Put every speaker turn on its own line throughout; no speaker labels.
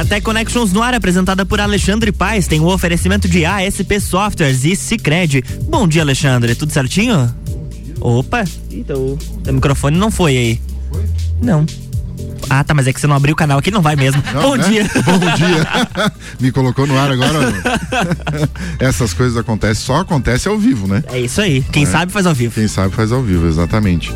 StarTech Connections no ar, apresentada por Alexandre Paes, tem o um oferecimento de ASP Softwares e Cicred. Bom dia, Alexandre, tudo certinho? Opa, então, o microfone não foi aí. Foi? Não. Ah, tá, mas é que você não abriu o canal aqui, não vai mesmo. Não, Bom né? dia.
Bom dia. Me colocou no ar agora. Essas coisas acontecem, só acontece ao vivo, né?
É isso aí. Quem é. sabe faz ao vivo.
Quem sabe faz ao vivo, exatamente.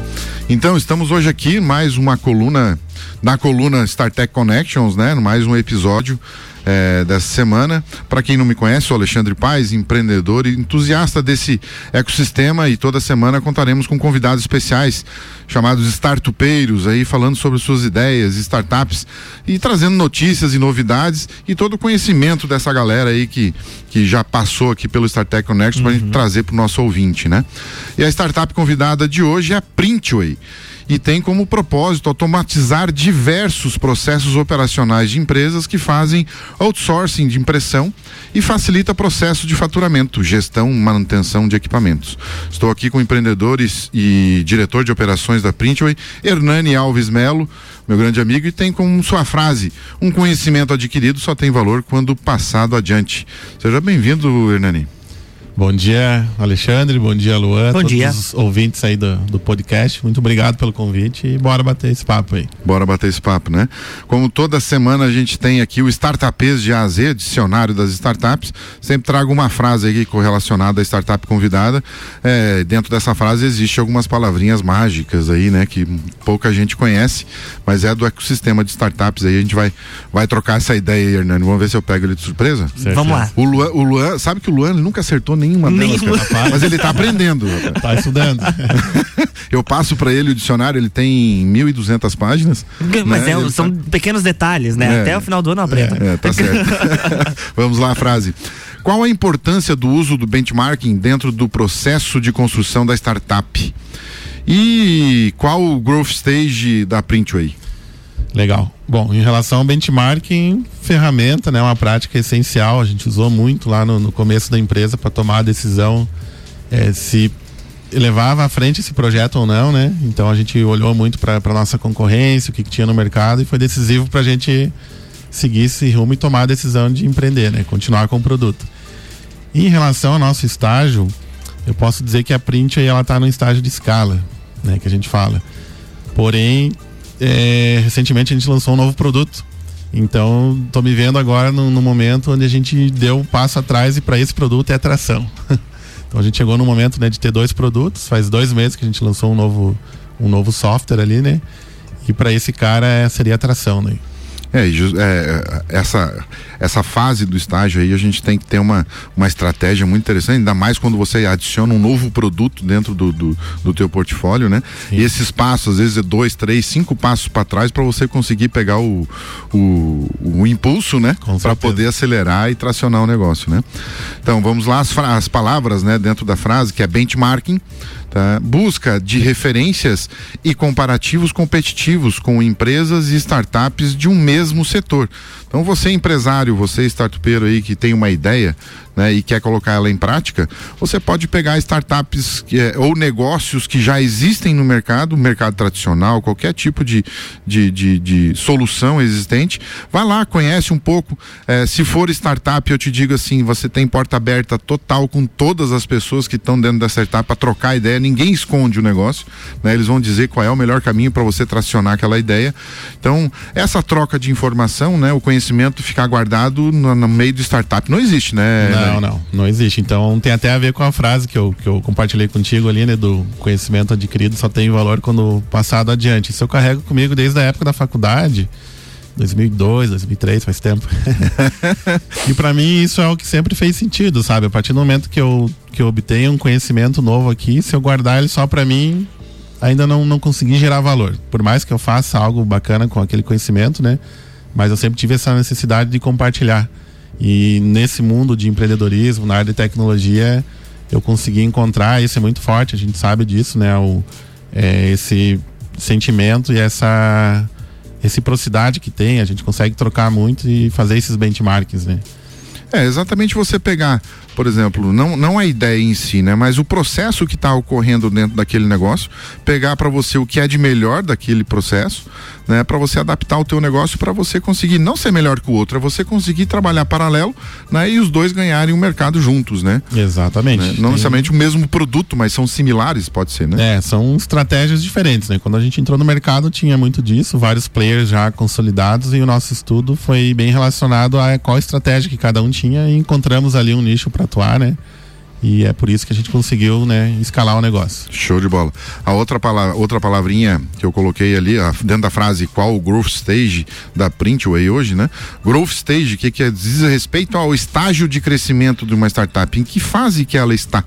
Então, estamos hoje aqui, mais uma coluna, na coluna StarTech Connections, né? Mais um episódio é, dessa semana. Para quem não me conhece, sou Alexandre Paes, empreendedor e entusiasta desse ecossistema e toda semana contaremos com convidados especiais chamados startupeiros aí falando sobre suas ideias, startups e trazendo notícias e novidades e todo o conhecimento dessa galera aí que, que já passou aqui pelo StarTech Connect uhum. para gente trazer para o nosso ouvinte, né? E a startup convidada de hoje é a Printway e tem como propósito automatizar diversos processos operacionais de empresas que fazem outsourcing de impressão e facilita processo de faturamento, gestão, manutenção de equipamentos. Estou aqui com empreendedores e diretor de operações da Printway, Hernani Alves Melo, meu grande amigo, e tem como sua frase: um conhecimento adquirido só tem valor quando passado adiante. Seja bem-vindo, Hernani.
Bom dia, Alexandre. Bom dia, Luan.
Bom
todos
dia.
os ouvintes aí do, do podcast. Muito obrigado pelo convite e bora bater esse papo aí.
Bora bater esse papo, né? Como toda semana a gente tem aqui o Startupês de A a Z, dicionário das startups. Sempre trago uma frase aqui correlacionada à startup convidada. É, dentro dessa frase existe algumas palavrinhas mágicas aí, né? Que pouca gente conhece, mas é do ecossistema de startups aí. A gente vai, vai trocar essa ideia aí, Hernani. Vamos ver se eu pego ele de surpresa?
Certo. Vamos lá.
O Luan, o Luan, sabe que o Luan nunca acertou nenhuma delas, cara. Mas ele tá aprendendo.
Tá estudando.
Eu passo para ele o dicionário, ele tem 1.200 páginas.
Mas né? é, são tá... pequenos detalhes, né? É. Até o final do ano eu aprendo.
É, tá certo. Vamos lá a frase. Qual a importância do uso do benchmarking dentro do processo de construção da startup? E qual o growth stage da Printway?
Legal. Bom, em relação ao benchmarking, ferramenta, né, uma prática essencial. A gente usou muito lá no, no começo da empresa para tomar a decisão é, se levava à frente esse projeto ou não, né? Então a gente olhou muito para nossa concorrência, o que, que, tinha no mercado e foi decisivo para a gente seguir esse rumo e tomar a decisão de empreender, né? Continuar com o produto. E em relação ao nosso estágio, eu posso dizer que a Print aí ela está no estágio de escala, né? Que a gente fala. Porém, é, recentemente a gente lançou um novo produto. Então, estou me vendo agora no, no, momento onde a gente deu um passo atrás e para esse produto é atração. então, a gente chegou no momento né, de ter dois produtos. Faz dois meses que a gente lançou um novo, um novo software ali, né? E para esse cara é, seria atração, né?
É, é, essa, essa fase do estágio aí a gente tem que ter uma, uma estratégia muito interessante, ainda mais quando você adiciona um novo produto dentro do, do, do teu portfólio, né? Sim. E esses passos, às vezes é dois, três, cinco passos para trás para você conseguir pegar o, o, o impulso, né? Para poder acelerar e tracionar o negócio, né? Então vamos lá as, as palavras, né? Dentro da frase que é benchmarking, Tá? Busca de referências e comparativos competitivos com empresas e startups de um mesmo setor. Então você empresário, você startupeiro aí que tem uma ideia, né, e quer colocar ela em prática, você pode pegar startups que, é, ou negócios que já existem no mercado, mercado tradicional, qualquer tipo de, de, de, de solução existente, vai lá, conhece um pouco. É, se for startup, eu te digo assim, você tem porta aberta total com todas as pessoas que estão dentro dessa startup para trocar ideia, ninguém esconde o negócio, né? Eles vão dizer qual é o melhor caminho para você tracionar aquela ideia. Então, essa troca de informação, né, o conhecimento ficar guardado no, no meio do startup não existe, né?
Não não, não, não existe. Então tem até a ver com a frase que eu, que eu compartilhei contigo ali, né? Do conhecimento adquirido só tem valor quando passado adiante. Isso eu carrego comigo desde a época da faculdade. 2002, 2003, faz tempo. e para mim isso é o que sempre fez sentido, sabe? A partir do momento que eu, que eu obtenho um conhecimento novo aqui, se eu guardar ele só para mim, ainda não, não consegui gerar valor. Por mais que eu faça algo bacana com aquele conhecimento, né? Mas eu sempre tive essa necessidade de compartilhar. E nesse mundo de empreendedorismo, na área de tecnologia, eu consegui encontrar, isso é muito forte, a gente sabe disso, né? O, é, esse sentimento e essa reciprocidade que tem, a gente consegue trocar muito e fazer esses benchmarks, né?
É, exatamente você pegar por exemplo, não, não a ideia em si, né? Mas o processo que está ocorrendo dentro daquele negócio, pegar para você o que é de melhor daquele processo, né, para você adaptar o teu negócio para você conseguir não ser melhor que o outro, é você conseguir trabalhar paralelo, né, e os dois ganharem o mercado juntos, né?
Exatamente. Né?
Não Tem... necessariamente o mesmo produto, mas são similares, pode ser, né?
É, são estratégias diferentes, né? Quando a gente entrou no mercado tinha muito disso, vários players já consolidados e o nosso estudo foi bem relacionado a qual estratégia que cada um tinha e encontramos ali um nicho para atuar, né? E é por isso que a gente conseguiu, né, escalar o negócio.
Show de bola. A outra palavra, outra palavrinha que eu coloquei ali, dentro da frase qual o growth stage da Printway hoje, né? Growth stage, que, que é, diz respeito ao estágio de crescimento de uma startup, em que fase que ela está?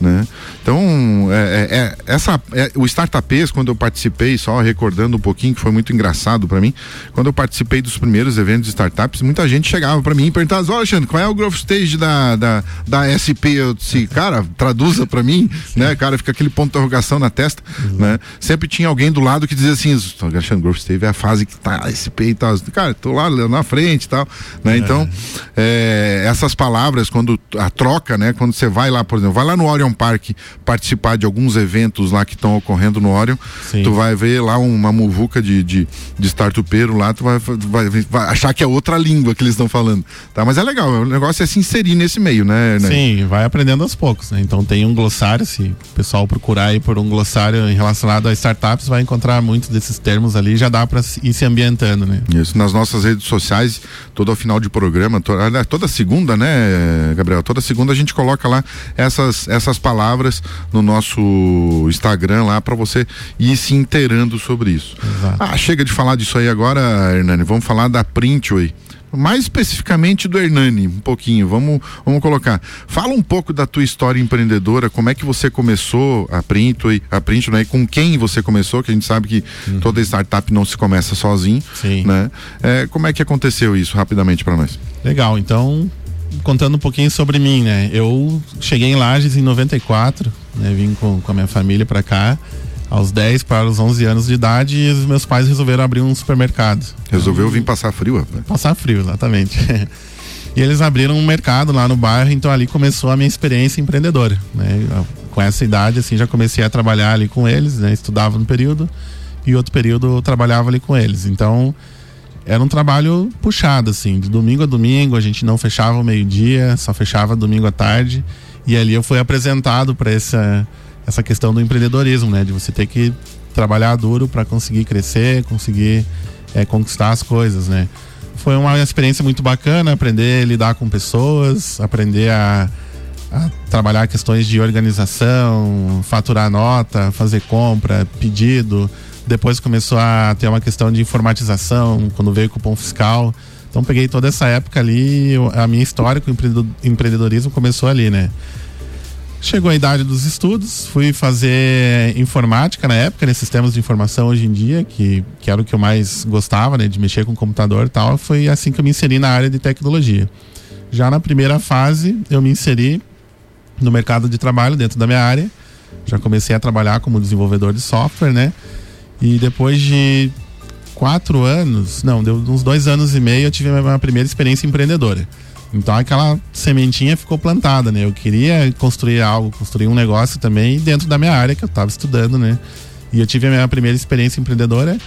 Né? Então, é, é, é essa, é, o Startupês, quando eu participei, só recordando um pouquinho, que foi muito engraçado para mim, quando eu participei dos primeiros eventos de startups, muita gente chegava para mim e perguntava, ó, Alexandre, qual é o growth stage da, da, da SP? Eu disse, cara, traduza para mim, Sim. né? Cara, fica aquele ponto de interrogação na testa, uhum. né? Sempre tinha alguém do lado que dizia assim, Alexandre, growth stage é a fase que tá SP e tal. Cara, tô lá na frente e tal, né? Então, é, essas palavras, quando a troca, né? Quando você vai lá, por exemplo, vai lá no Orion Park participar de alguns eventos lá que estão ocorrendo no Orion, Sim. tu vai ver lá uma muvuca de, de, de startupeiro lá, tu vai, vai, vai, achar que é outra língua que eles estão falando. Tá? Mas é legal, o negócio é se inserir nesse meio, né?
né? Sim, vai aprendendo aos poucos. Né? Então tem um glossário, se o pessoal procurar aí por um glossário relacionado a startups, vai encontrar muitos desses termos ali, já dá para ir se ambientando, né?
Isso, nas nossas redes sociais, todo final de programa, toda, toda segunda, né, Gabriel? Toda segunda a gente coloca lá essas, essas palavras no nosso Instagram lá para você ir se inteirando sobre isso. Exato. Ah, chega de falar disso aí agora, Hernani. Vamos falar da Printway mais especificamente do Hernani, um pouquinho, vamos, vamos colocar. Fala um pouco da tua história empreendedora, como é que você começou a Printway, a Printway, com quem você começou, que a gente sabe que uhum. toda startup não se começa sozinho, Sim. né? É, como é que aconteceu isso rapidamente para nós?
Legal, então contando um pouquinho sobre mim, né? Eu cheguei em Lages em 94, né? Vim com, com a minha família para cá aos 10 para os 11 anos de idade e os meus pais resolveram abrir um supermercado.
Resolveu vir passar frio, rapaz?
Passar frio, exatamente. e eles abriram um mercado lá no bairro, então ali começou a minha experiência empreendedora, né? Com essa idade, assim, já comecei a trabalhar ali com eles, né? Estudava no período e outro período eu trabalhava ali com eles. Então, era um trabalho puxado, assim, de domingo a domingo, a gente não fechava o meio-dia, só fechava domingo à tarde. E ali eu fui apresentado para essa, essa questão do empreendedorismo, né? De você ter que trabalhar duro para conseguir crescer, conseguir é, conquistar as coisas, né? Foi uma experiência muito bacana aprender a lidar com pessoas, aprender a, a trabalhar questões de organização, faturar nota, fazer compra, pedido depois começou a ter uma questão de informatização, quando veio o cupom fiscal. Então peguei toda essa época ali, a minha história com o empreendedorismo começou ali, né? Chegou a idade dos estudos, fui fazer informática na época, né, sistemas de informação hoje em dia, que, que era o que eu mais gostava, né, de mexer com computador e tal. Foi assim que eu me inseri na área de tecnologia. Já na primeira fase, eu me inseri no mercado de trabalho dentro da minha área. Já comecei a trabalhar como desenvolvedor de software, né? E depois de quatro anos, não, deu uns dois anos e meio, eu tive a minha primeira experiência empreendedora. Então aquela sementinha ficou plantada, né? Eu queria construir algo, construir um negócio também dentro da minha área que eu estava estudando, né? E eu tive a minha primeira experiência empreendedora.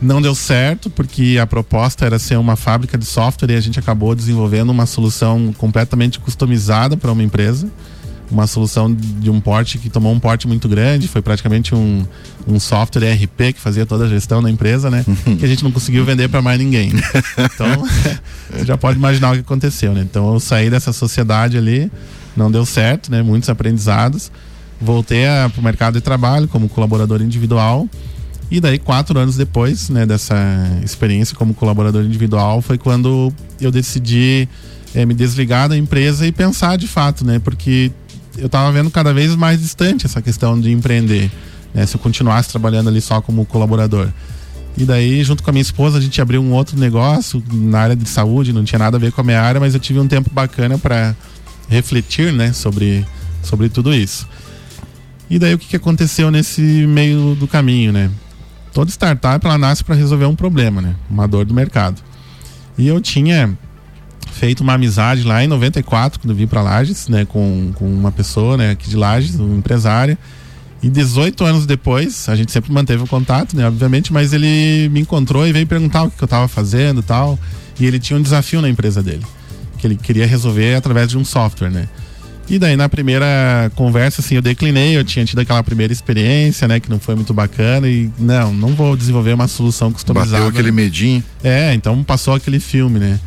Não deu certo, porque a proposta era ser uma fábrica de software e a gente acabou desenvolvendo uma solução completamente customizada para uma empresa uma solução de um porte que tomou um porte muito grande, foi praticamente um, um software ERP que fazia toda a gestão da empresa, né? que a gente não conseguiu vender para mais ninguém. Então, você já pode imaginar o que aconteceu, né? Então, eu saí dessa sociedade ali, não deu certo, né? Muitos aprendizados. Voltei para o mercado de trabalho como colaborador individual. E daí, quatro anos depois, né, dessa experiência como colaborador individual, foi quando eu decidi é, me desligar da empresa e pensar de fato, né? Porque eu tava vendo cada vez mais distante essa questão de empreender, né? Se eu continuasse trabalhando ali só como colaborador. E daí, junto com a minha esposa, a gente abriu um outro negócio na área de saúde, não tinha nada a ver com a minha área, mas eu tive um tempo bacana para refletir, né, sobre, sobre tudo isso. E daí o que, que aconteceu nesse meio do caminho, né? Toda startup ela nasce para resolver um problema, né? Uma dor do mercado. E eu tinha feito uma amizade lá em 94, quando eu vim para Lages, né, com, com uma pessoa, né, aqui de Lages, uma empresária. E 18 anos depois, a gente sempre manteve o contato, né, obviamente, mas ele me encontrou e veio perguntar o que eu estava fazendo, tal. E ele tinha um desafio na empresa dele, que ele queria resolver através de um software, né? E daí na primeira conversa, assim, eu declinei, eu tinha tido aquela primeira experiência, né, que não foi muito bacana e não, não vou desenvolver uma solução customizada.
Bateu aquele medinho.
É, então passou aquele filme, né?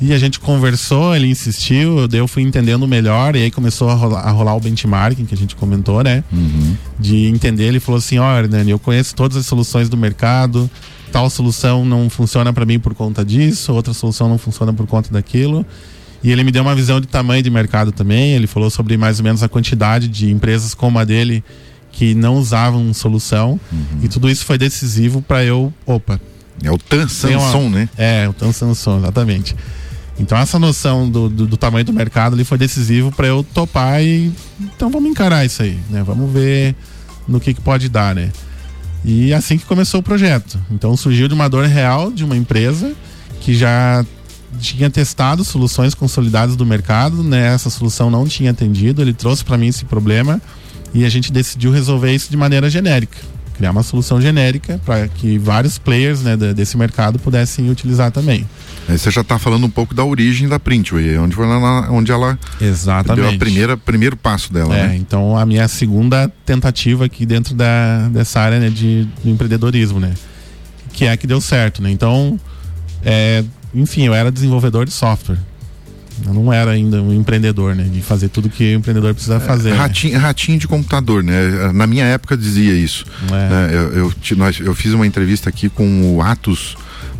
E a gente conversou, ele insistiu, eu fui entendendo melhor, e aí começou a rolar, a rolar o benchmarking que a gente comentou, né?
Uhum.
De entender, ele falou assim: olha, Hernani, eu conheço todas as soluções do mercado, tal solução não funciona para mim por conta disso, outra solução não funciona por conta daquilo. E ele me deu uma visão de tamanho de mercado também. Ele falou sobre mais ou menos a quantidade de empresas como a dele que não usavam solução.
Uhum.
E tudo isso foi decisivo para eu, opa.
É o Tan Sanson,
uma...
né?
É, o Tan Sanson, exatamente. Então essa noção do, do, do tamanho do mercado ali foi decisivo para eu topar e então vamos encarar isso aí, né? Vamos ver no que, que pode dar, né? E assim que começou o projeto. Então surgiu de uma dor real de uma empresa que já tinha testado soluções consolidadas do mercado, né? Essa solução não tinha atendido, ele trouxe para mim esse problema e a gente decidiu resolver isso de maneira genérica, criar uma solução genérica para que vários players né, desse mercado pudessem utilizar também.
Aí você já está falando um pouco da origem da Printway, onde, ela, onde ela
Exatamente.
deu o primeira, primeiro passo dela.
É,
né?
então a minha segunda tentativa aqui dentro da, dessa área né, de, de empreendedorismo, né? Que é que deu certo, né? Então, é, enfim, eu era desenvolvedor de software. Eu não era ainda um empreendedor, né? De fazer tudo que o empreendedor precisa fazer. É,
ratinho,
né?
ratinho de computador, né? Na minha época dizia isso. É. Né? Eu, eu, nós, eu fiz uma entrevista aqui com o Atos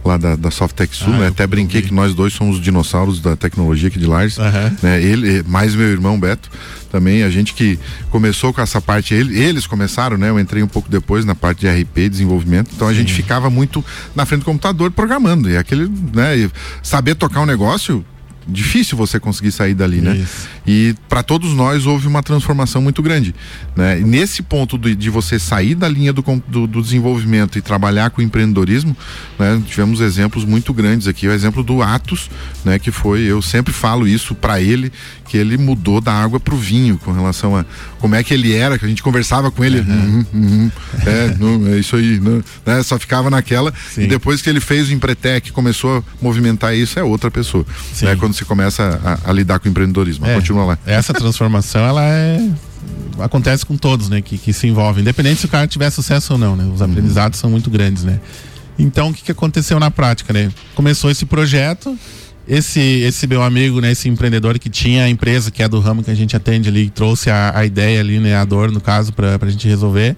lá da, da Softex Sul, ah, né? Até brinquei vi. que nós dois somos os dinossauros da tecnologia aqui de Lages, uhum. né? Ele, mais meu irmão Beto, também, a gente que começou com essa parte, ele, eles começaram, né? Eu entrei um pouco depois na parte de RP, desenvolvimento, então a Sim. gente ficava muito na frente do computador programando, e aquele, né? saber tocar um negócio, difícil você conseguir sair dali, né? Isso. E para todos nós houve uma transformação muito grande, né? Nesse ponto de, de, você sair da linha do, do, do, desenvolvimento e trabalhar com o empreendedorismo, né? Tivemos exemplos muito grandes aqui, o exemplo do Atos, né? Que foi, eu sempre falo isso para ele, que ele mudou da água para o vinho com relação a como é que ele era, que a gente conversava com ele, uhum, uhum, é, não, é isso aí, não, né? Só ficava naquela Sim. e depois que ele fez o Empretec, começou a movimentar isso, é outra pessoa, né? Quando se começa a, a lidar com o empreendedorismo. É, Continua lá.
Essa transformação, ela é acontece com todos, né, que, que se envolvem, independente se o cara tiver sucesso ou não, né? Os uhum. aprendizados são muito grandes, né? Então, o que, que aconteceu na prática, né? Começou esse projeto, esse esse meu amigo, né, esse empreendedor que tinha a empresa que é do ramo que a gente atende ali, trouxe a, a ideia ali, né, a dor no caso para a gente resolver.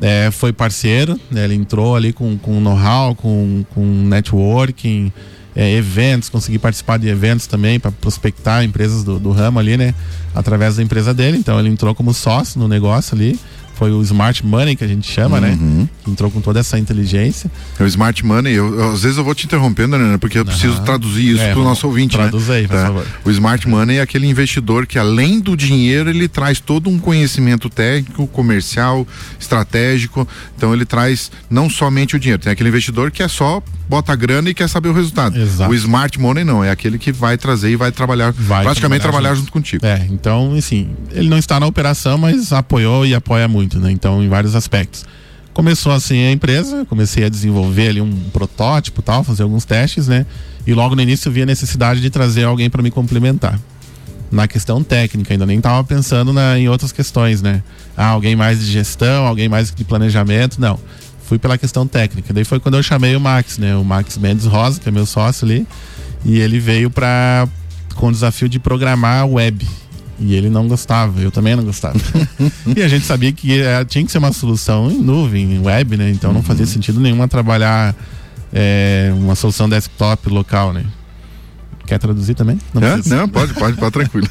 É, foi parceiro, né, ele entrou ali com, com know-how, com, com networking, é, eventos, consegui participar de eventos também para prospectar empresas do, do ramo ali, né? Através da empresa dele. Então ele entrou como sócio no negócio ali foi o Smart Money que a gente chama, né?
uhum.
né? Que entrou com toda essa inteligência.
É o Smart Money, eu, eu, às vezes eu vou te interrompendo, né? Porque eu preciso traduzir isso é, para o nosso ouvinte,
traduz
né?
aí, por tá? favor.
O Smart Money é aquele investidor que além do dinheiro, ele traz todo um conhecimento técnico, comercial, estratégico. Então ele traz não somente o dinheiro, tem aquele investidor que é só bota a grana e quer saber o resultado.
Exato.
O Smart Money não, é aquele que vai trazer e vai trabalhar, vai praticamente trabalhar, trabalhar junto. junto contigo.
É, então, assim, ele não está na operação, mas apoiou e apoia muito muito, né? Então, em vários aspectos. Começou assim a empresa, comecei a desenvolver ali um protótipo, tal, fazer alguns testes, né? E logo no início vi a necessidade de trazer alguém para me complementar. Na questão técnica, ainda nem estava pensando na, em outras questões, né? Ah, alguém mais de gestão, alguém mais de planejamento, não. Fui pela questão técnica. Daí foi quando eu chamei o Max, né? O Max Mendes Rosa, que é meu sócio ali, e ele veio para com o desafio de programar web. E ele não gostava, eu também não gostava. e a gente sabia que é, tinha que ser uma solução em nuvem, em web, né? Então uhum. não fazia sentido nenhum trabalhar é, uma solução desktop local, né? Quer traduzir também?
Não, é? não pode, pode, pode, tranquilo.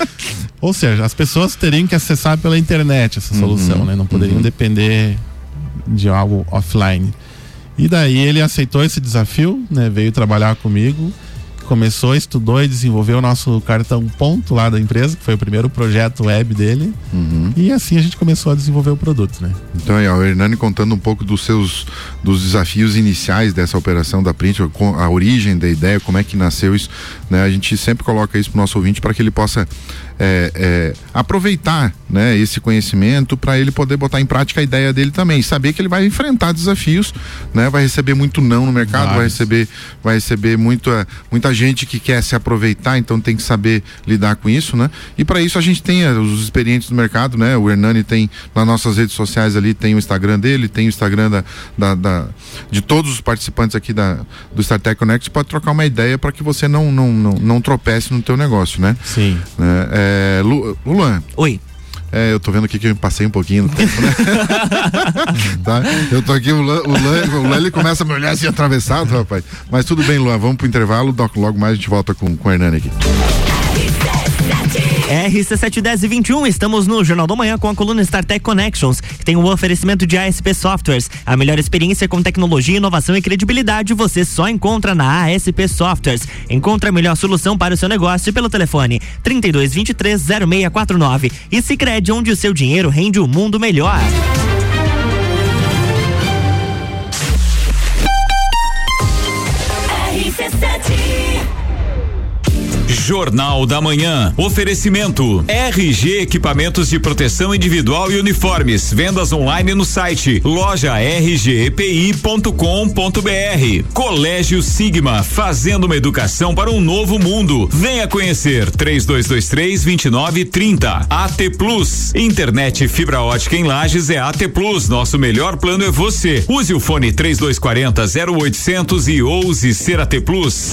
Ou seja, as pessoas teriam que acessar pela internet essa solução, uhum. né? Não poderiam uhum. depender de algo offline. E daí ele aceitou esse desafio, né? Veio trabalhar comigo começou, estudou e desenvolveu o nosso cartão ponto lá da empresa, que foi o primeiro projeto web dele. Uhum. E assim a gente começou a desenvolver o produto, né?
Então aí, o Hernani contando um pouco dos seus dos desafios iniciais dessa operação da Print, a origem da ideia, como é que nasceu isso, né? A gente sempre coloca isso pro nosso ouvinte para que ele possa é, é, aproveitar né, esse conhecimento para ele poder botar em prática a ideia dele também. E saber que ele vai enfrentar desafios, né, vai receber muito não no mercado, vai receber, vai receber muita, muita gente que quer se aproveitar, então tem que saber lidar com isso. Né? E para isso a gente tem eh, os experientes do mercado, né? O Hernani tem nas nossas redes sociais ali, tem o Instagram dele, tem o Instagram da, da, da de todos os participantes aqui da, do StarTech Connect, pode trocar uma ideia para que você não, não, não, não tropece no teu negócio, né?
Sim.
Né? É, é, Lu, Luan.
Oi.
É, eu tô vendo aqui que eu passei um pouquinho no tempo, né? tá? Eu tô aqui, o Luan, o, Luan, o Luan, ele começa a me olhar assim atravessado, rapaz. Mas tudo bem, Luan, vamos pro intervalo, logo mais a gente volta com, com o Hernani aqui.
RC710 e 21, estamos no Jornal da Manhã com a coluna StarTech Connections, que tem um oferecimento de ASP Softwares. A melhor experiência com tecnologia, inovação e credibilidade você só encontra na ASP Softwares. Encontre a melhor solução para o seu negócio pelo telefone 32230649 e se crede onde o seu dinheiro rende o um mundo melhor.
Jornal da Manhã. Oferecimento: RG Equipamentos de Proteção Individual e Uniformes. Vendas online no site loja rgepi.com.br. Colégio Sigma, fazendo uma educação para um novo mundo. Venha conhecer 3223 2930. AT Plus. Internet fibra ótica em Lages é AT Plus. Nosso melhor plano é você. Use o fone 3240 0800 e ouse ser AT Plus.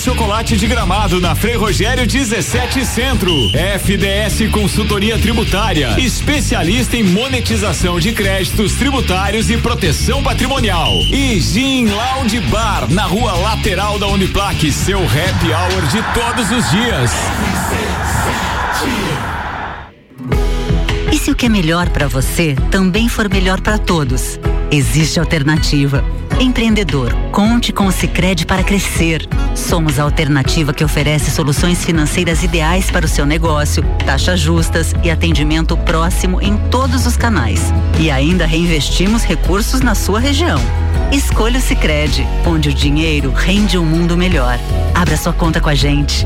chocolate de gramado na Frei Rogério 17 Centro. FDS Consultoria Tributária, especialista em monetização de créditos tributários e proteção patrimonial. E Gin Lounge Bar, na rua lateral da Uniplaque, seu happy hour de todos os dias.
E se o que é melhor para você também for melhor para todos? Existe alternativa. Empreendedor, conte com o Sicredi para crescer. Somos a alternativa que oferece soluções financeiras ideais para o seu negócio, taxas justas e atendimento próximo em todos os canais. E ainda reinvestimos recursos na sua região. Escolha o Sicredi, onde o dinheiro rende um mundo melhor. Abra sua conta com a gente.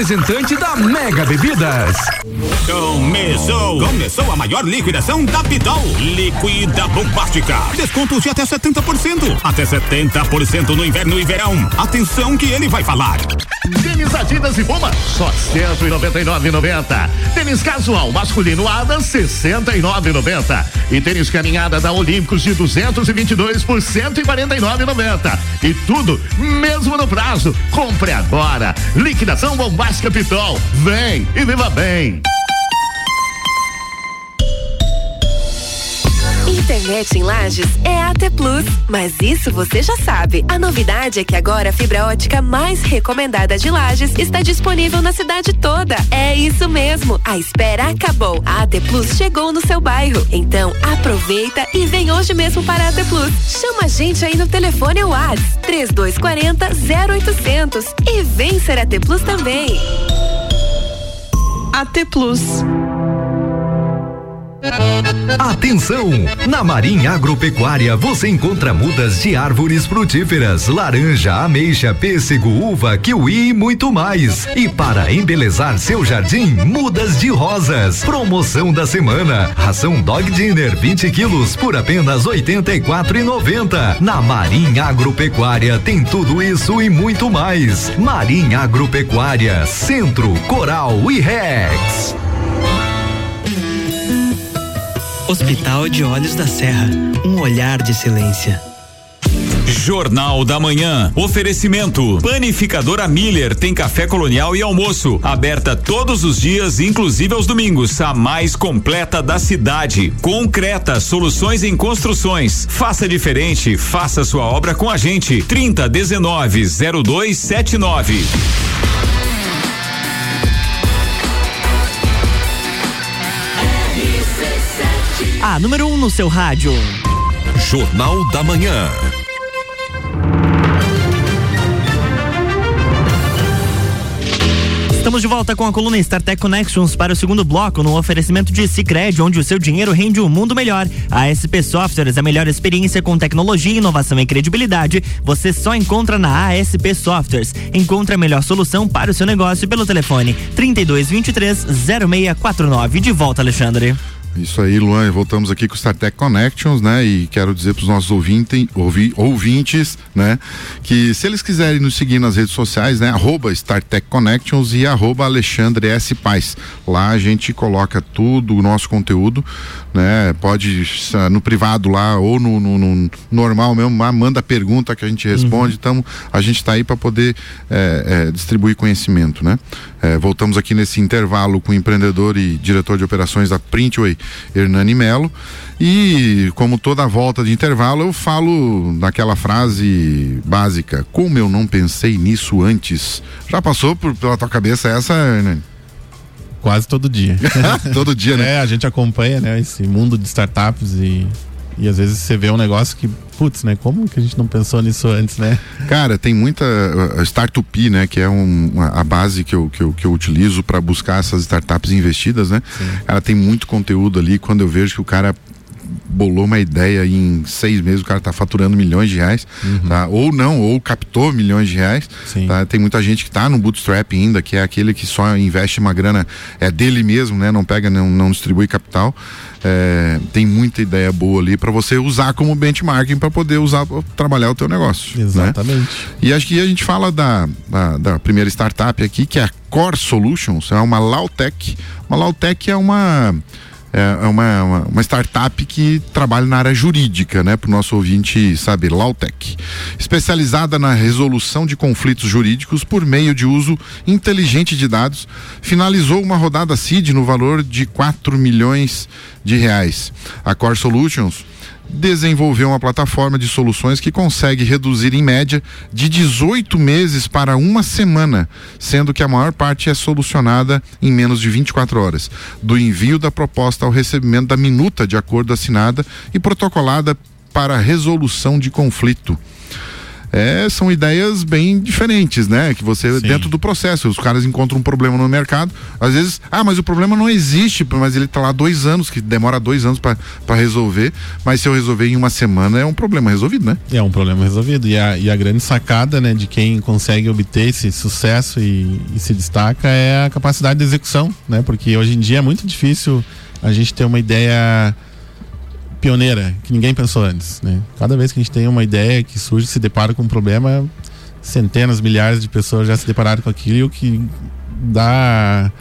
da Mega Bebidas.
Começou! Começou a maior liquidação da Pitol. Liquida bombástica. Descontos de até 70%. Até 70% no inverno e verão. Atenção que ele vai falar.
Tênis Adidas e Puma, só 199,90. Tênis casual masculino Adam, 69,90. E tênis caminhada da Olímpicos de 222 por 149,90. E tudo mesmo no prazo. Compre agora. Liquidação bombástica Pitol. Vem e viva bem.
Internet em Lages é AT Plus, mas isso você já sabe. A novidade é que agora a fibra ótica mais recomendada de Lages está disponível na cidade toda. É isso mesmo, a espera acabou. A AT Plus chegou no seu bairro. Então aproveita e vem hoje mesmo para a AT Plus. Chama a gente aí no telefone WhatsApp 3240 0800 e vem ser AT Plus também.
AT Plus.
Atenção! Na Marinha Agropecuária você encontra mudas de árvores frutíferas, laranja, ameixa, pêssego, uva, kiwi e muito mais. E para embelezar seu jardim, mudas de rosas. Promoção da semana: ração Dog Dinner 20 quilos por apenas R$ 84,90. Na Marinha Agropecuária tem tudo isso e muito mais. Marinha Agropecuária, Centro, Coral e Rex.
Hospital de Olhos da Serra, um olhar de silêncio.
Jornal da Manhã. Oferecimento. Panificadora Miller tem café colonial e almoço. Aberta todos os dias, inclusive aos domingos. A mais completa da cidade. Concreta, soluções em construções. Faça diferente, faça sua obra com a gente. 30 19 0279.
A número 1 um no seu rádio.
Jornal da Manhã.
Estamos de volta com a coluna StarTech Connections para o segundo bloco no oferecimento de Cicred, onde o seu dinheiro rende um mundo melhor. A SP Softwares, a melhor experiência com tecnologia, inovação e credibilidade, você só encontra na ASP Softwares. Encontre a melhor solução para o seu negócio pelo telefone 3223 0649. De volta, Alexandre.
Isso aí, Luan, voltamos aqui com o StarTech Connections, né? E quero dizer para os nossos ouvintes, ouvi, ouvintes, né? Que se eles quiserem nos seguir nas redes sociais, né? Arroba StarTech Connections e arroba Alexandre S. Paz. Lá a gente coloca tudo o nosso conteúdo, né? Pode no privado lá ou no, no, no normal mesmo, manda pergunta que a gente responde. Uhum. Então, a gente está aí para poder é, é, distribuir conhecimento, né? É, voltamos aqui nesse intervalo com o empreendedor e diretor de operações da Printway, Hernani Melo. E como toda volta de intervalo, eu falo daquela frase básica: Como eu não pensei nisso antes? Já passou por, pela tua cabeça essa, Hernani?
Quase todo dia.
todo dia, né?
É, a gente acompanha né, esse mundo de startups e e às vezes você vê um negócio que, putz, né? Como que a gente não pensou nisso antes, né?
Cara, tem muita Startup, né? Que é um, a base que eu, que eu, que eu utilizo para buscar essas startups investidas, né? Sim. Ela tem muito conteúdo ali. Quando eu vejo que o cara bolou uma ideia e em seis meses o cara está faturando milhões de reais, uhum. tá? Ou não, ou captou milhões de reais. Tá? Tem muita gente que está no bootstrap ainda, que é aquele que só investe uma grana é dele mesmo, né? Não pega, não, não distribui capital. É, tem muita ideia boa ali para você usar como benchmarking para poder usar trabalhar o teu negócio.
Né? Exatamente.
Né? E acho que a gente fala da, da, da, primeira startup aqui, que é a Core Solutions, é uma Lautech. Uma Lautech é uma é, é uma, uma, uma, startup que trabalha na área jurídica, né? Para o nosso ouvinte saber, Lautec. Especializada na resolução de conflitos jurídicos por meio de uso inteligente de dados, finalizou uma rodada CID no valor de 4 milhões de reais. A Core Solutions desenvolveu uma plataforma de soluções que consegue reduzir em média de 18 meses para uma semana, sendo que a maior parte é solucionada em menos de 24 horas, do envio da proposta ao recebimento da minuta de acordo assinada e protocolada para resolução de conflito é, são ideias bem diferentes, né? Que você, Sim. dentro do processo, os caras encontram um problema no mercado, às vezes, ah, mas o problema não existe, mas ele está lá dois anos, que demora dois anos para resolver, mas se eu resolver em uma semana é um problema resolvido, né?
É um problema resolvido. E a, e a grande sacada, né, de quem consegue obter esse sucesso e, e se destaca é a capacidade de execução, né? Porque hoje em dia é muito difícil a gente ter uma ideia pioneira, que ninguém pensou antes. Né? Cada vez que a gente tem uma ideia que surge, se depara com um problema, centenas, milhares de pessoas já se depararam com aquilo e o que dá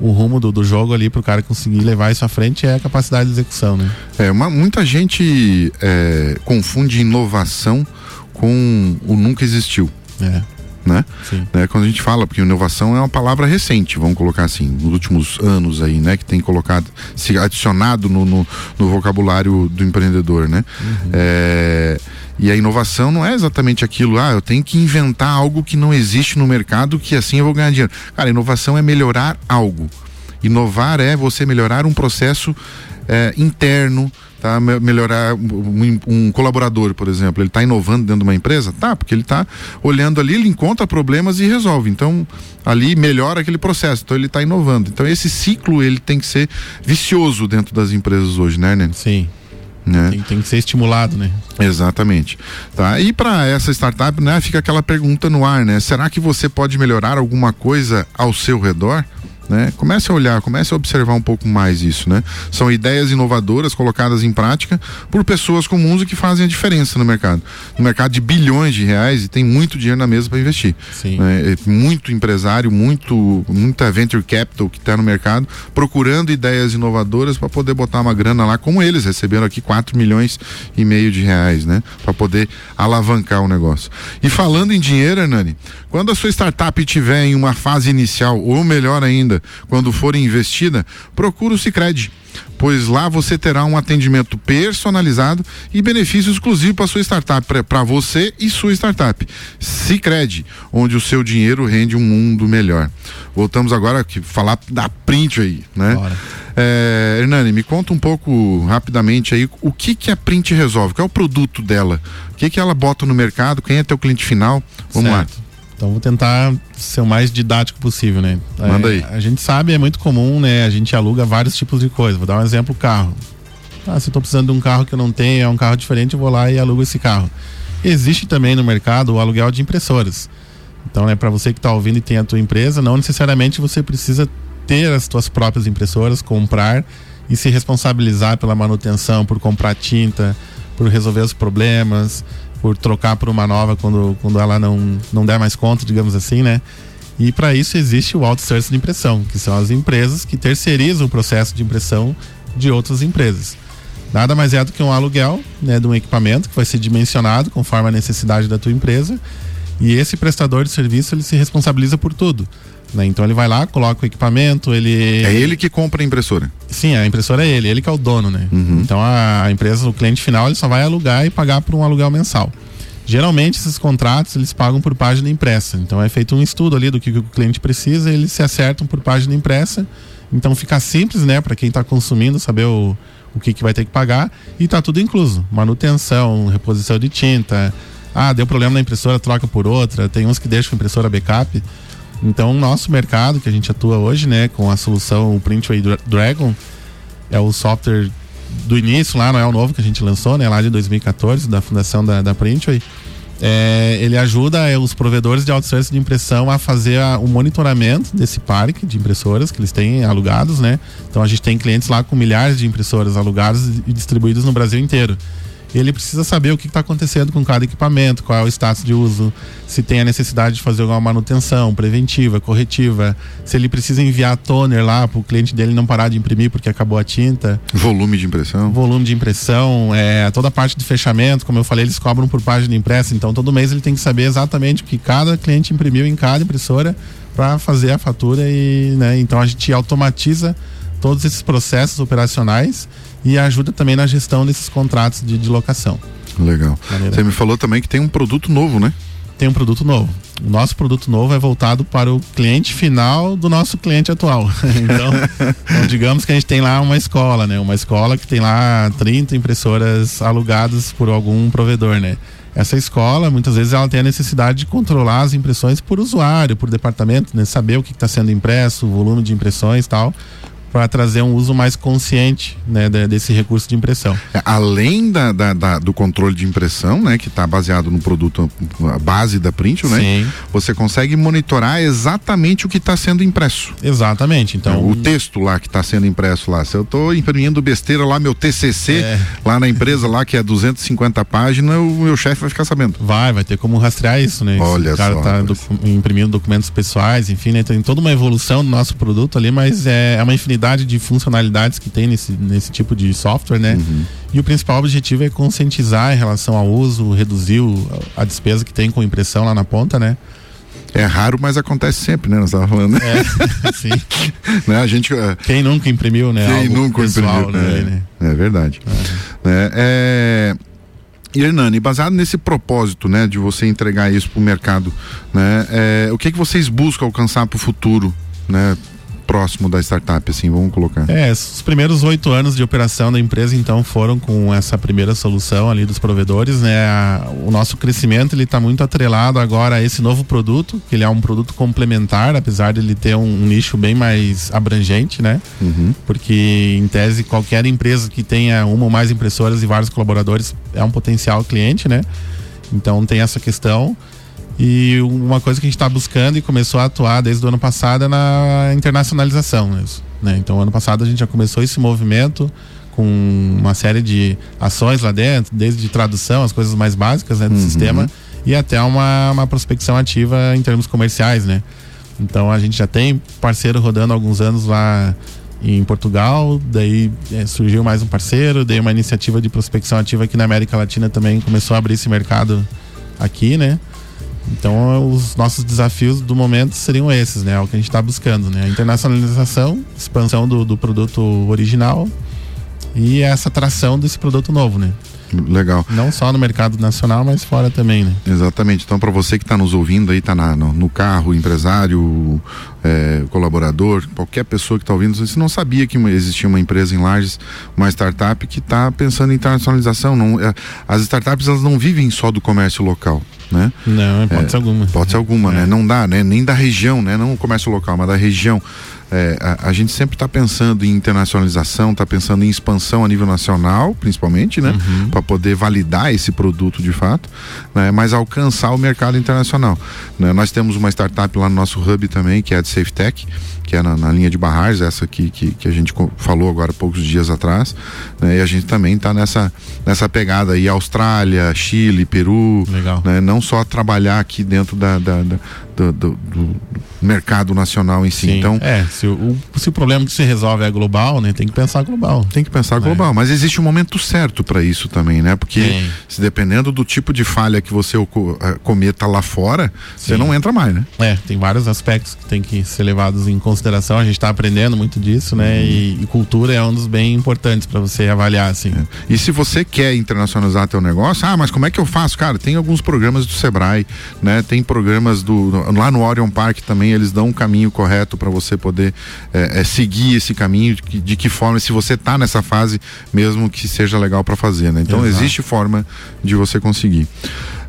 o rumo do, do jogo ali para o cara conseguir levar isso à frente é a capacidade de execução, né?
É, uma, muita gente é, confunde inovação com o nunca existiu.
É.
né? né? Quando a gente fala, porque inovação é uma palavra recente, vamos colocar assim, nos últimos anos aí, né? Que tem colocado, se adicionado no, no, no vocabulário do empreendedor, né? É, e a inovação não é exatamente aquilo, ah, eu tenho que inventar algo que não existe no mercado, que assim eu vou ganhar dinheiro. Cara, inovação é melhorar algo. Inovar é você melhorar um processo é, interno, tá? Me- Melhorar um, um colaborador, por exemplo, ele está inovando dentro de uma empresa? Tá, porque ele está olhando ali, ele encontra problemas e resolve. Então, ali melhora aquele processo. Então, ele está inovando. Então, esse ciclo ele tem que ser vicioso dentro das empresas hoje, né, Nene?
Sim.
Né?
Tem, tem que ser estimulado, né?
Exatamente. Tá? E para essa startup, né, fica aquela pergunta no ar, né? Será que você pode melhorar alguma coisa ao seu redor? Né? Comece a olhar, comece a observar um pouco mais isso, né? São ideias inovadoras colocadas em prática por pessoas comuns e que fazem a diferença no mercado. No mercado de bilhões de reais e tem muito dinheiro na mesa para investir. Né? É Muito empresário, muito muita venture capital que está no mercado procurando ideias inovadoras para poder botar uma grana lá, como eles receberam aqui 4 milhões e meio de reais, né? Para poder alavancar o negócio. E falando em dinheiro, Hernani, quando a sua startup estiver em uma fase inicial, ou melhor ainda, quando for investida, procura o Cicred. Pois lá você terá um atendimento personalizado e benefício exclusivo para sua startup, para você e sua startup. Cicred, onde o seu dinheiro rende um mundo melhor. Voltamos agora a falar da print aí, né? É, Hernani, me conta um pouco rapidamente aí o que que a print resolve, qual é o produto dela, o que que ela bota no mercado, quem é teu cliente final, vamos lá.
Então vou tentar ser o mais didático possível, né?
Manda
É,
aí.
A gente sabe, é muito comum, né? A gente aluga vários tipos de coisa. Vou dar um exemplo, carro. Ah, se eu tô precisando de um carro que eu não tenho, é um carro diferente, eu vou lá e alugo esse carro. Existe também no mercado o aluguel de impressoras. Então, né, para você que está ouvindo e tem a tua empresa, não necessariamente você precisa ter as tuas próprias impressoras, comprar e se responsabilizar pela manutenção, por comprar tinta, por resolver os problemas, por trocar por uma nova quando, quando ela não, não der mais conta, digamos assim, né? E para isso existe o outsourcing de impressão, que são as empresas que terceirizam o processo de impressão de outras empresas. Nada mais é do que um aluguel né, de um equipamento que vai ser dimensionado conforme a necessidade da tua empresa. E esse prestador de serviço ele se responsabiliza por tudo. Né? Então ele vai lá, coloca o equipamento, ele.
É ele que compra a impressora.
Sim, a impressora é ele, ele que é o dono, né? Então a, empresa, o cliente final, ele só vai alugar e pagar por um aluguel mensal. Geralmente esses contratos eles pagam por página impressa. Então é feito um estudo ali do que, o cliente precisa, e eles se acertam por página impressa. Então fica simples, né, para quem está consumindo saber o, o que, que vai ter que pagar e tá tudo incluso. Manutenção, reposição de tinta. Ah, deu problema na impressora, troca por outra. Tem uns que deixam a impressora backup. Então, o nosso mercado que a gente atua hoje, né, com a solução Printway Dra- Dragon, é o software do início lá, não é o novo que a gente lançou, né, lá de 2014, da fundação da, da Printway. É, ele ajuda é, os provedores de outsourcing de impressão a fazer o monitoramento desse parque de impressoras que eles têm alugados, né? Então a gente tem clientes lá com milhares de impressoras alugadas e distribuídas no Brasil inteiro. Ele precisa saber o que está acontecendo com cada equipamento, qual é o status de uso, se tem a necessidade de fazer alguma manutenção preventiva, corretiva, se ele precisa enviar toner lá para o cliente dele não parar de imprimir porque acabou a tinta.
Volume de impressão.
Volume de impressão, é, toda a parte de fechamento, como eu falei, eles cobram por página impressa, então todo mês ele tem que saber exatamente o que cada cliente imprimiu em cada impressora para fazer a fatura e, né, então a gente automatiza todos esses processos operacionais e ajuda também na gestão desses contratos de, de locação.
Legal. Você me falou também que tem um produto novo, né?
Tem um produto novo. O nosso produto novo é voltado para o cliente final do nosso cliente atual. então, então, digamos que a gente tem lá uma escola, né? Uma escola que tem lá 30 impressoras alugadas por algum provedor, né? Essa escola, muitas vezes, ela tem a necessidade de controlar as impressões por usuário, por departamento, né? Saber o que está sendo impresso, o volume de impressões e tal, para trazer um uso mais consciente né, de- desse recurso de impressão.
É, Além da, da- da- do controle de impressão, né, que está baseado no produto, base da Print, né?
Sim.
Você consegue monitorar exatamente o que está sendo impresso.
Exatamente. Então,
o texto lá que está sendo impresso lá. Se eu estou imprimindo besteira lá, meu TCC,
É.
lá na empresa lá que é 250 páginas, o meu chefe vai ficar sabendo.
Vai, vai ter como rastrear isso, né?
Olha
o cara
só,
tá docu- imprimindo documentos pessoais, enfim, né? Tem toda uma evolução do nosso produto ali, mas é, é uma infinidade de funcionalidades que tem nesse, nesse tipo de software, né?
Uhum.
E o principal objetivo é conscientizar em relação ao uso, reduzir o- a despesa que tem com impressão lá na ponta, né?
É raro, mas acontece sempre, né? Nós estávamos falando.
É, sim.
né? A gente,
Quem nunca imprimiu, né?
Quem
algo
nunca
pessoal,
imprimiu,
né,
né?
né?
É verdade. Né? É... E Hernani, baseado nesse propósito, né, de você entregar isso para o mercado, né, é, o que que vocês buscam alcançar para o futuro, né, próximo da startup, assim, vamos colocar?
É, os primeiros oito anos de operação da empresa, então, foram com essa primeira solução ali dos provedores, né? A- o nosso crescimento, ele está muito atrelado agora a esse novo produto, que ele é um produto complementar, apesar de ele ter um, um nicho bem mais abrangente, né?
Uhum.
Porque, em tese, qualquer empresa que tenha uma ou mais impressoras e vários colaboradores é um potencial cliente, né? Então, tem essa questão. E uma coisa que a gente está buscando e começou a atuar desde o ano passado é na internacionalização mesmo. Né? Então, ano passado a gente já começou esse movimento com uma série de ações lá dentro, desde tradução, as coisas mais básicas né, do
Uhum.
sistema, e até uma, uma prospecção ativa em termos comerciais, né? Então a gente já tem parceiro rodando há alguns anos lá em Portugal, daí eh, surgiu mais um parceiro, daí uma iniciativa de prospecção ativa aqui na América Latina também começou a abrir esse mercado aqui, né? Então os nossos desafios do momento seriam esses, né? É o que a gente está buscando, né? A internacionalização, expansão do, do produto original e essa atração desse produto novo, né?
Legal.
Não só no mercado nacional, mas fora também, né?
Exatamente. Então, para você que está nos ouvindo aí, está no, no carro, empresário, é, colaborador, qualquer pessoa que está ouvindo, você não sabia que existia uma empresa em Lages, uma startup que está pensando em internacionalização. Não, é, as startups elas não vivem só do comércio local, né?
Não, é hipótese alguma.
Hipótese alguma, né? Não dá, né? Nem da região, né? Não o comércio local, mas da região. É, a, a gente sempre está pensando em internacionalização, está pensando em expansão a nível nacional, principalmente, né? Para poder validar esse produto de fato, né? Mas alcançar o mercado internacional. né? Nós temos uma startup lá no nosso hub também, que é a de SafeTech, que é na, na linha de Barrares, essa que, que, que a gente falou agora há poucos dias atrás, né? E a gente também está nessa, nessa pegada aí, Austrália, Chile, Peru, né? Não só trabalhar aqui dentro da, da- da- do, do- do mercado nacional em si.
Sim.
Então,
é, se o, se o problema que se resolve é global, né? Tem que pensar global.
Tem que pensar global, mas existe um momento certo para isso também, né? Porque
Tem.
se dependendo do tipo de falha que você eh, cometa lá fora, você não entra mais, né?
É, tem vários aspectos que tem que ser levados em consideração. A gente está aprendendo muito disso, né? E, e cultura é um dos bem importantes para você avaliar, assim.
E se você quer internacionalizar teu negócio, ah, mas como é que eu faço? Cara, tem alguns programas do Sebrae, né? Tem programas do lá no Orion Park também eles dão um caminho correto para você poder eh, eh, seguir esse caminho de que, de que forma se você tá nessa fase mesmo que seja legal para fazer, né? Então
Exato.
existe forma de você conseguir.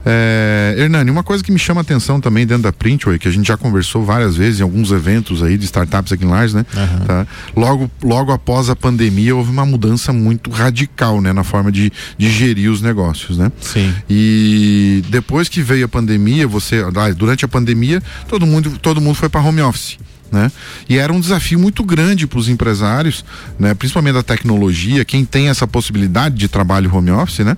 É, Hernani, uma coisa que me chama a atenção também dentro da Printway, que a gente já conversou várias vezes em alguns eventos aí de startups aqui em Lages, né? Tá? Logo, logo após a pandemia houve uma mudança muito radical, né? Na forma de, de gerir os negócios, né?
Sim.
E depois que veio a pandemia, você, durante a pandemia, todo mundo, todo mundo foi para home office. Né? E era um desafio muito grande para os empresários, né? principalmente da tecnologia, quem tem essa possibilidade de trabalho home office, né?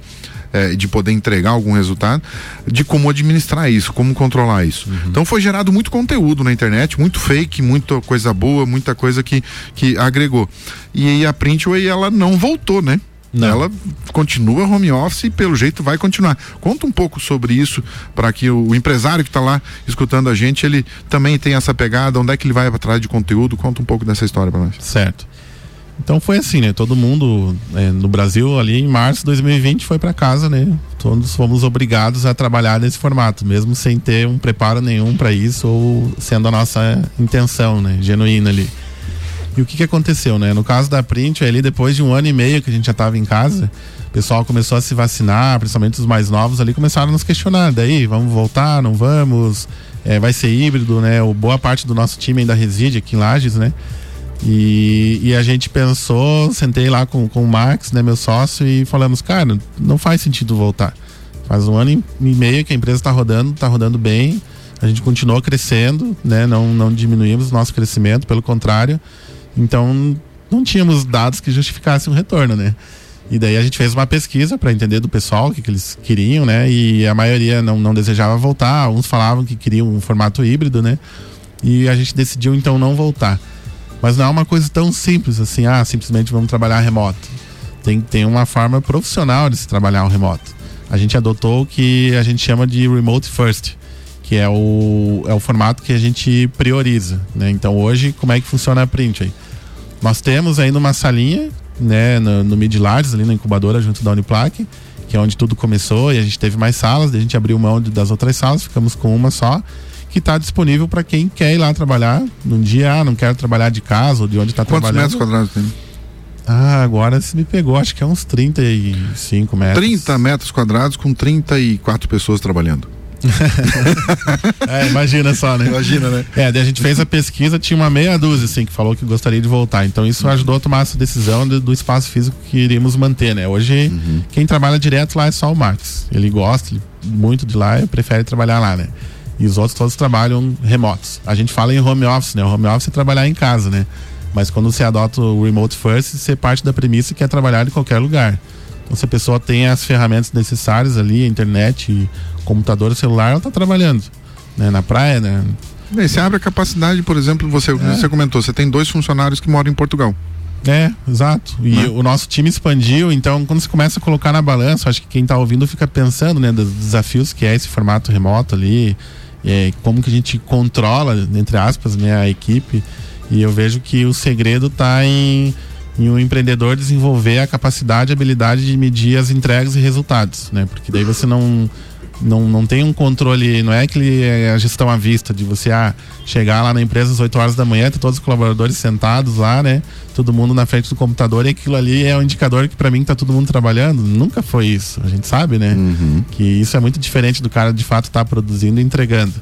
É, de poder entregar algum resultado, de como administrar isso, como controlar isso. Então foi gerado muito conteúdo na internet, muito fake, muita coisa boa, muita coisa que, que agregou. E aí a Printway ela não voltou, né? Ela continua home office e pelo jeito vai continuar. Conta um pouco sobre isso para que o, o empresário que está lá escutando a gente, ele também tenha essa pegada, onde é que ele vai atrás de conteúdo? Conta um pouco dessa história para nós.
Certo. Então foi assim, né? Todo mundo é, no Brasil ali em março de 2020 foi para casa, né? Todos fomos obrigados a trabalhar nesse formato, mesmo sem ter um preparo nenhum para isso ou sendo a nossa intenção, né? Genuína ali. E o que que aconteceu, né? No caso da Print, ali depois de um ano e meio que a gente já estava em casa, o pessoal começou a se vacinar, principalmente os mais novos ali começaram a nos questionar. Daí, vamos voltar, não vamos? É, vai ser híbrido, né? O, boa parte do nosso time ainda reside aqui em Lages, né? E, e a gente pensou, sentei lá com, com o Max, né, meu sócio, e falamos, cara, não faz sentido voltar. Faz um ano e meio que a empresa está rodando, está rodando bem, a gente continuou crescendo, né, não, não diminuímos o nosso crescimento, pelo contrário. Então, não tínhamos dados que justificassem um retorno, né? E daí a gente fez uma pesquisa para entender do pessoal o que, que eles queriam, né? E a maioria não, não desejava voltar, uns falavam que queriam um formato híbrido, né? E a gente decidiu então não voltar. Mas não é uma coisa tão simples assim, ah, simplesmente vamos trabalhar remoto. Tem, tem uma forma profissional de se trabalhar o remoto. A gente adotou o que a gente chama de remote first, que é o, é o formato que a gente prioriza, né? Então hoje, como é que funciona a print aí? Nós temos ainda uma salinha, né, no, no Mid Larges, ali na incubadora junto da Uniplaque, que é onde tudo começou e a gente teve mais salas, a gente abriu mão das outras salas, ficamos com uma só, que está disponível para quem quer ir lá trabalhar num dia, ah, não quero trabalhar de casa ou de onde está trabalhando.
Quantos metros quadrados tem?
Ah, agora se me pegou, acho que é uns 35 metros.
30 metros quadrados com 34 pessoas trabalhando.
é, imagina só, né?
Imagina, né?
É, daí a gente fez a pesquisa, tinha uma meia dúzia, assim, que falou que gostaria de voltar. Então isso ajudou a tomar essa decisão do, do espaço físico que iríamos manter, né? Hoje, uhum. quem trabalha direto lá é só o Max. Ele gosta muito de lá e prefere trabalhar lá, né? E os outros todos trabalham remotos. A gente fala em home office, né? O home office é trabalhar em casa, né? Mas quando você adota o remote first, você parte da premissa que é trabalhar em qualquer lugar. Então, se a pessoa tem as ferramentas necessárias ali, a internet, computador, celular, ela está trabalhando. Né? Na praia, né?
E você abre a capacidade, por exemplo, você, é. você comentou, você tem dois funcionários que moram em Portugal.
É, exato. E né? o nosso time expandiu, então quando você começa a colocar na balança, acho que quem está ouvindo fica pensando, né, dos desafios que é esse formato remoto ali, é, como que a gente controla, entre aspas, né, a equipe. E eu vejo que o segredo está em em um empreendedor desenvolver a capacidade e habilidade de medir as entregas e resultados, né? Porque daí você não não, não tem um controle, não é aquele é a gestão à vista de você ah, chegar lá na empresa às 8 horas da manhã, ter todos os colaboradores sentados lá, né? Todo mundo na frente do computador e aquilo ali é um indicador que para mim tá todo mundo trabalhando. Nunca foi isso. A gente sabe, né?
Uhum.
Que isso é muito diferente do cara de fato estar tá produzindo e entregando.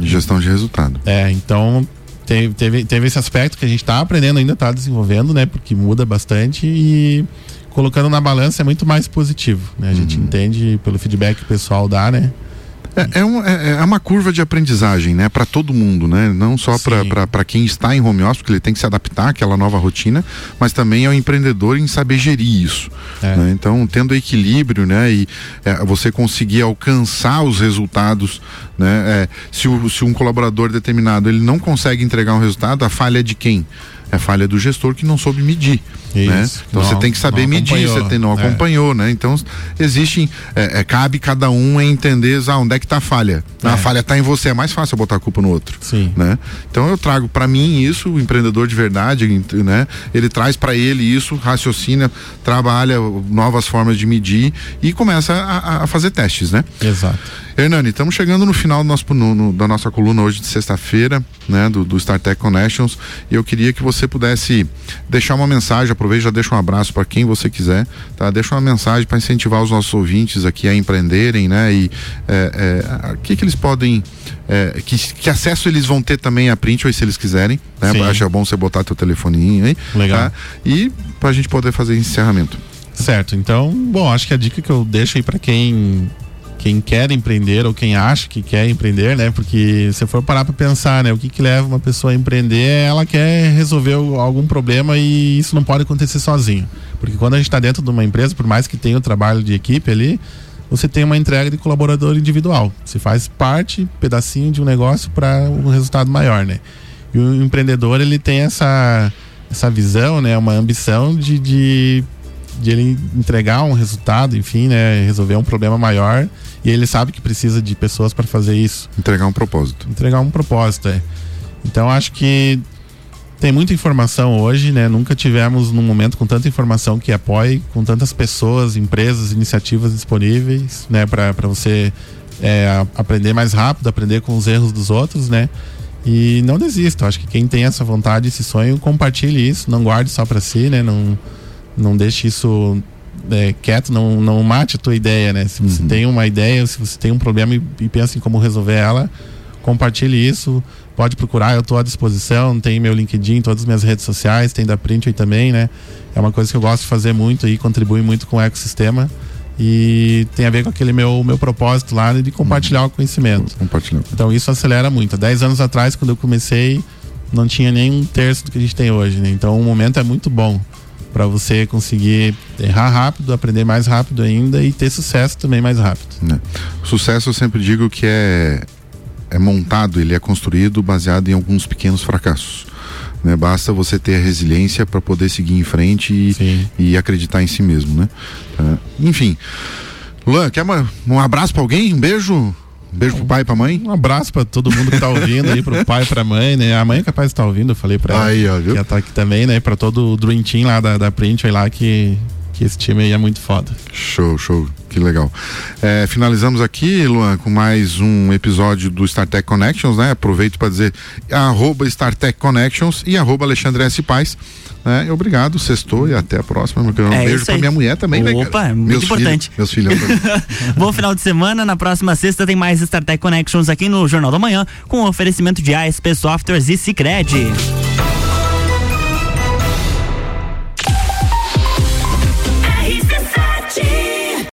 Gestão de resultado.
É, então teve, teve, teve esse aspecto que a gente está aprendendo ainda, está desenvolvendo, né? Porque muda bastante e colocando na balança é muito mais positivo, né? A gente uhum. entende pelo feedback que o pessoal dá, né?
É, é, um, é, é, uma curva de aprendizagem, né? Para todo mundo, né? Não só para quem está em home office, porque ele tem que se adaptar àquela nova rotina, mas também ao empreendedor em saber gerir isso. É. Né? Então, tendo equilíbrio, né? E é, você conseguir alcançar os resultados, né? É, se, o, se um colaborador determinado ele não consegue entregar um resultado, a falha é de quem? é falha do gestor que não soube medir. Né? Isso? Então não, você tem que saber medir, você tem, não é. acompanhou, né? Então existem, é, é, cabe cada um entender ah, onde é que está a falha. É. A falha está em você, é mais fácil botar a culpa no outro.
Sim.
Né? Então eu trago para mim isso, o empreendedor de verdade, né? Ele traz para ele isso, raciocina, trabalha novas formas de medir e começa a, a fazer testes, né?
Exato.
Hernani, estamos chegando no final do nosso, no, no, da nossa coluna hoje de sexta-feira, né, do, do StarTech Connections, e eu queria que você pudesse deixar uma mensagem, aproveite já deixa um abraço para quem você quiser, tá? Deixa uma mensagem para incentivar os nossos ouvintes aqui a empreenderem, né? E é, é, o que que eles podem, é, que, que acesso eles vão ter também a print ou se eles quiserem, né? Acho é bom você botar teu telefoninho aí,
Legal.
Tá? E para a gente poder fazer encerramento.
Certo, então, bom, acho que a dica que eu deixo aí para quem quem quer empreender ou quem acha que quer empreender, né? Porque se for parar para pensar, né, o que que leva uma pessoa a empreender, ela quer resolver algum problema e isso não pode acontecer sozinho. Porque quando a gente está dentro de uma empresa, por mais que tenha o trabalho de equipe ali, você tem uma entrega de colaborador individual. Você faz parte, pedacinho de um negócio para um resultado maior, né? E o empreendedor ele tem essa essa visão, né, uma ambição de, de de ele entregar um resultado, enfim, né, resolver um problema maior e ele sabe que precisa de pessoas para fazer isso.
Entregar um propósito.
Entregar um propósito, é. Então acho que tem muita informação hoje, né? Nunca tivemos num momento com tanta informação que apoie, com tantas pessoas, empresas, iniciativas disponíveis, né? Para você é, aprender mais rápido, aprender com os erros dos outros, né? E não desista. Acho que quem tem essa vontade, esse sonho, compartilhe isso. Não guarde só para si, né? Não, não deixe isso é, quieto, não, não mate a tua ideia, né? Se você uhum. tem uma ideia, se você tem um problema e, e pensa em como resolver ela, compartilhe isso. Pode procurar, eu estou à disposição. Tem meu LinkedIn, todas as minhas redes sociais, tem da Print aí também, né? É uma coisa que eu gosto de fazer muito e contribui muito com o ecossistema. E tem a ver com aquele meu, meu propósito lá de compartilhar uhum. o conhecimento.
Compartilhar.
Então isso acelera muito. 10 anos atrás, quando eu comecei, não tinha nem um terço do que a gente tem hoje, né? Então o momento é muito bom para você conseguir errar rápido, aprender mais rápido ainda e ter sucesso também mais rápido.
Né? Sucesso eu sempre digo que é é montado, ele é construído baseado em alguns pequenos fracassos. Né? Basta você ter a resiliência para poder seguir em frente e, e, acreditar em si mesmo, né? Uh, enfim, Luan, quer uma, um abraço para alguém? Um beijo? Beijo pro pai e pra mãe.
Um abraço pra todo mundo que tá ouvindo aí, pro pai e pra mãe, né? A mãe é capaz de estar tá ouvindo, eu falei pra ela.
Aí, ó, viu?
Que ela tá aqui também, né? Pra todo o Dream Team lá da, da Print aí lá, que, que esse time aí é muito foda.
Show, show. Que legal. É, finalizamos aqui, Luan, com mais um episódio do StarTech Connections, né? Aproveito para dizer arroba StarTech Connections e arroba Alexandre S. Paz. Né? Obrigado, sextou e até a próxima. Um
É
beijo pra minha mulher também, né?
Opa, muito
meus
importante.
Filhos, meus filhos.
Bom final de semana. Na próxima sexta tem mais StarTech Connections aqui no Jornal da Manhã com oferecimento de ASP Softwares e Cicred.